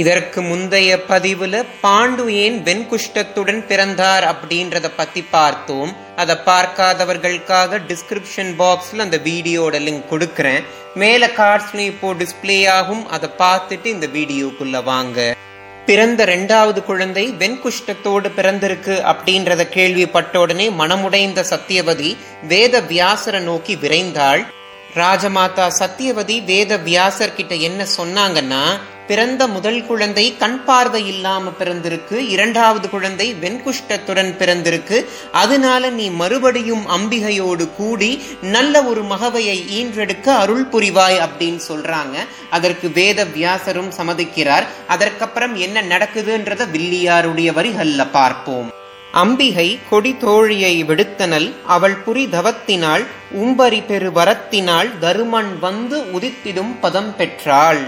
இதற்கு முந்தைய பதிவுல பாண்டு ஏன் வெண்குஷ்டத்துடன் பிறந்தார் அப்படின்றத பத்தி பார்த்தோம். அதை பார்க்காதவர்களுக்காக டிஸ்கிரிப்ஷன் பாக்ஸ்ல அந்த வீடியோட லிங்க் கொடுக்கறேன். மேல கார்ட்ஸ்லயும் இப்போ டிஸ்பிளே ஆகும். அதை பார்த்துட்டு இந்த வீடியோக்குள்ள வாங்க. பிறந்த ரெண்டாவது குழந்தை வெண்குஷ்டத்தோடு பிறந்திருக்கு அப்படின்றத கேள்விப்பட்ட உடனே மனமுடைந்த சத்தியவதி வேத வியாசரை நோக்கி விரைந்தாள். ராஜமாதா சத்தியவதி வேத வியாசர் கிட்ட என்ன சொன்னாங்கன்னா பிறந்த முதல் குழந்தை கண் பார்வை இல்லாம பிறந்திருக்கு இரண்டாவது குழந்தை வெண்குஷ்டத்துடன் பிறந்திருக்கு அதனால நீ மறுபடியும் அம்பிகையோடு கூடி நல்ல ஒரு மகவையை ஈன்றெடுக்க அருள் புரிவாய் அப்படின்னு சொல்றாங்க. அதற்கு வேத வியாசரும் சம்மதிக்கிறார். அதற்கப்புறம் என்ன நடக்குதுன்றத வில்லியாருடைய வரிகள்ல பார்ப்போம். அம்பிகை கொடி தோழியை விடுத்தனல் அவள் புரிதவத்தினால் உம்பரி பெரு வரத்தினாள் தருமன் வந்து உதித்திடும் பதம் பெற்றாள்.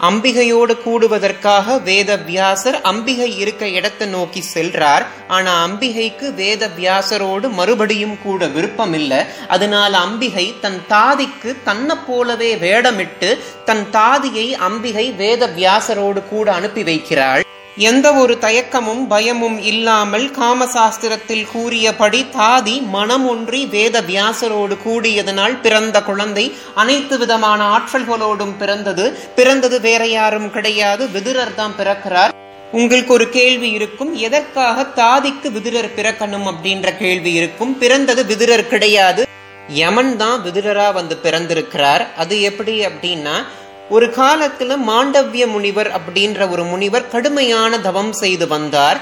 அம்பிகையோடு கூடுவதற்காக வேதவியாசர் அம்பிகை இருக்க இடத்தை நோக்கி செல்றார். ஆனா அம்பிகைக்கு வேதவியாசரோடு மறுபடியும் கூட விருப்பம் இல்ல அதனால அம்பிகை தன் தாதிக்கு தன்னை போலவே வேடமிட்டு தன் தாதியை அம்பிகை வேதவியாசரோடு கூட அனுப்பி வைக்கிறாள். எந்த ஒரு தயக்கமும் பயமும் இல்லாமல் காமசாஸ்திரத்தில் கூறியபடி தாதி மனம் ஒன்றி வேத வியாசரோடு கூடியதனால் பிறந்த குழந்தை அனைத்து விதமான ஆற்றல்களோடும் பிறந்தது. பிறந்தது வேற யாரும் கிடையாது. விதுரர் தான் பிறக்கிறார். உங்களுக்கு ஒரு கேள்வி இருக்கும். எதற்காக தாதிக்கு விதுரர் பிறக்கணும் அப்படின்ற கேள்வி இருக்கும். பிறந்தது விதுரர் கிடையாது. யமன் தான் விதுரரா வந்து பிறந்திருக்கிறார். அது எப்படி அப்படின்னா ஒரு காலத்துல மாண்டவிய முனிவர் அப்படின்ற ஒரு முனிவர் கடுமையான தவம் செய்து வந்தார்.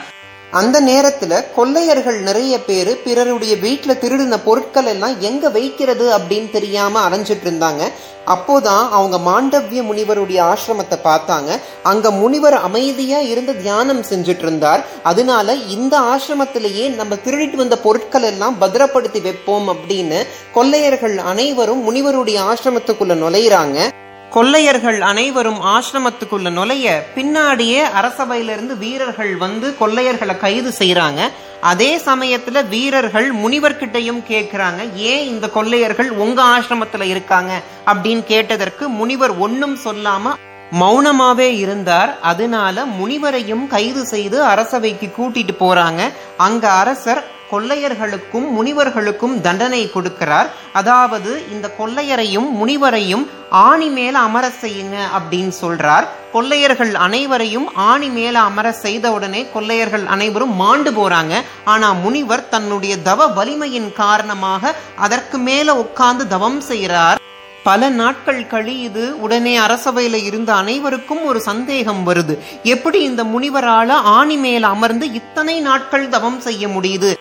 அந்த நேரத்துல கொள்ளையர்கள் நிறைய பேரு பிறருடைய வீட்டுல திருடின பொருட்கள் எல்லாம் எங்க வைக்கிறது அப்படின்னு தெரியாம அரைஞ்சிட்டு இருந்தாங்க. அப்போதான் அவங்க மாண்டவிய முனிவருடைய ஆசிரமத்தை பார்த்தாங்க. அங்க முனிவர் அமைதியா இருந்து தியானம் செஞ்சுட்டு இருந்தார். அதனால இந்த ஆசிரமத்திலேயே நம்ம திருடிட்டு வந்த பொருட்கள் எல்லாம் பத்திரப்படுத்தி வைப்போம் அப்படின்னு கொள்ளையர்கள் அனைவரும் முனிவருடைய ஆசிரமத்துக்குள்ள நுழையிறாங்க. கொள்ளையர்கள் அனைவரும் ஆசிரமத்துக்குள்ள நுழைய பின்னாடியே அரசபையிலிருந்து வீரர்கள் வந்து கொள்ளையர்களை கைது செய்யறாங்க அதே சமயத்துல வீரர்கள் முனிவர்கிட்டையும் கேட்கிறாங்க ஏன் இந்த கொள்ளையர்கள் உங்க ஆசிரமத்துல இருக்காங்க? அப்படின்னு கேட்டதற்கு முனிவர் ஒன்னும் சொல்லாம மௌனமாவே இருந்தார். அதனால முனிவரையும் கைது செய்து அரசவைக்கு கூட்டிட்டு போறாங்க. அங்க அரசர் கொள்ளையர்களுக்கும் முனிவர்களுக்கும் தண்டனை கொடுக்கிறார். அதாவது இந்த கொள்ளையரையும் முனிவரையும் ஆணி மேல அமர செய்யுங்க அப்படின்னு சொல்றார். கொள்ளையர்கள் அனைவரையும் ஆணி மேல அமர செய்த உடனே கொள்ளையர்கள் அனைவரும் மாண்டு போறாங்க. ஆனா முனிவர் தன்னுடைய தவ வலிமையின் காரணமாக அதற்கு மேல உட்கார்ந்து தவம் செய்கிறார். பல நாட்கள் கழியுது உடனே அரசவையில இருந்த அனைவருக்கும் ஒரு சந்தேகம் வருது. எப்படி இந்த முனிவரால ஆணி மேல அமர்ந்து இத்தனை நாட்கள் தவம் செய்ய முடியுது?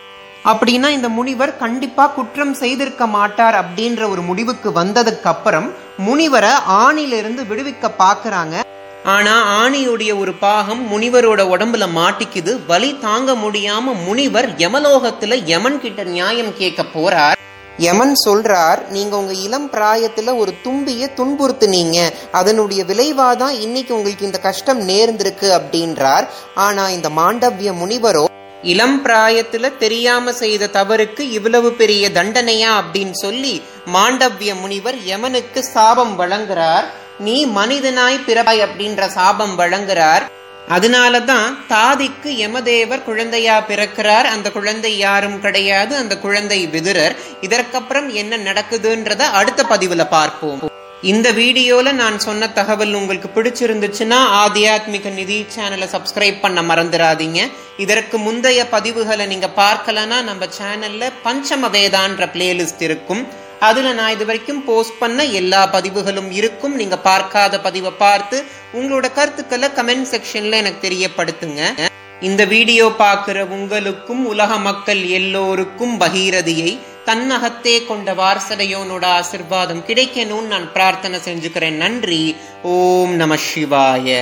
அப்படின்னா இந்த முனிவர் கண்டிப்பா குற்றம் செய்திருக்க மாட்டார் அப்படின்ற ஒரு முடிவுக்கு வந்ததுக்கு அப்புறம் முனிவரை ஆணிலிருந்து விடுவிக்க பாக்குறாங்க ஆனா ஆணியுடைய ஒரு பாகம் முனிவரோட உடம்புல மாட்டிக்குது. வலி தாங்க முடியாம முனிவர் யமலோகத்துல யமன் கிட்ட நியாயம் கேட்க போறார். யமன் சொல்றார் நீங்க உங்க இளம் பிராயத்துல ஒரு தும்பிய துன்புறுத்துனீங்க. அதனுடைய விளைவாதான் இன்னைக்கு உங்களுக்கு இந்த கஷ்டம் நேர்ந்திருக்கு அப்படின்றார். ஆனா இந்த மாண்டவிய முனிவரோ இளம் பிராயத்துல தெரியாம செய்த தவறுக்கு இவ்வளவு பெரிய தண்டனையா அப்படின்னு சொல்லி மாண்டவிய முனிவர் யமனுக்கு சாபம் வழங்குறார். நீ மனிதனாய் பிறப்பாய் அப்படின்ற சாபம் வழங்குறார். அதனாலதான் தாதிக்கு யமதேவர் குழந்தையா பிறக்கிறார். அந்த குழந்தை யாரும் கிடையாது. அந்த குழந்தை விதுரர். இதற்கப்புறம் என்ன நடக்குதுன்றத அடுத்த பதிவுல பார்ப்போம். இந்த வீடியோல நான் சொன்ன தகவல் உங்களுக்கு பிடிச்சிருந்துச்சுன்னா ஆத்தியாத்மிக நிதி சேனலை சப்ஸ்கிரைப் பண்ண மறந்துடாதீங்க. இதற்கு முந்தைய பதிவுகளை நீங்க பார்க்கலன்னா நம்ம சேனல்ல பஞ்சம வேதான்ற பிளேலிஸ்ட் இருக்கும். அதுல நான் இது வரைக்கும் போஸ்ட் பண்ண எல்லா பதிவுகளும் இருக்கும். நீங்க பார்க்காத பதிவை பார்த்து உங்களோட கருத்துக்களை கமெண்ட் செக்ஷன்ல எனக்கு தெரியப்படுத்துங்க. இந்த வீடியோ பார்க்கிற உங்களுக்கும் உலக மக்கள் எல்லோருக்கும் பகீரதியை தன்னகத்தே கொண்ட வாரசடையோனோட ஆசிர்வாதம் கிடைக்கணும்னு நான் பிரார்த்தனை செஞ்சுக்கிறேன். நன்றி. ஓம் நம சிவாய.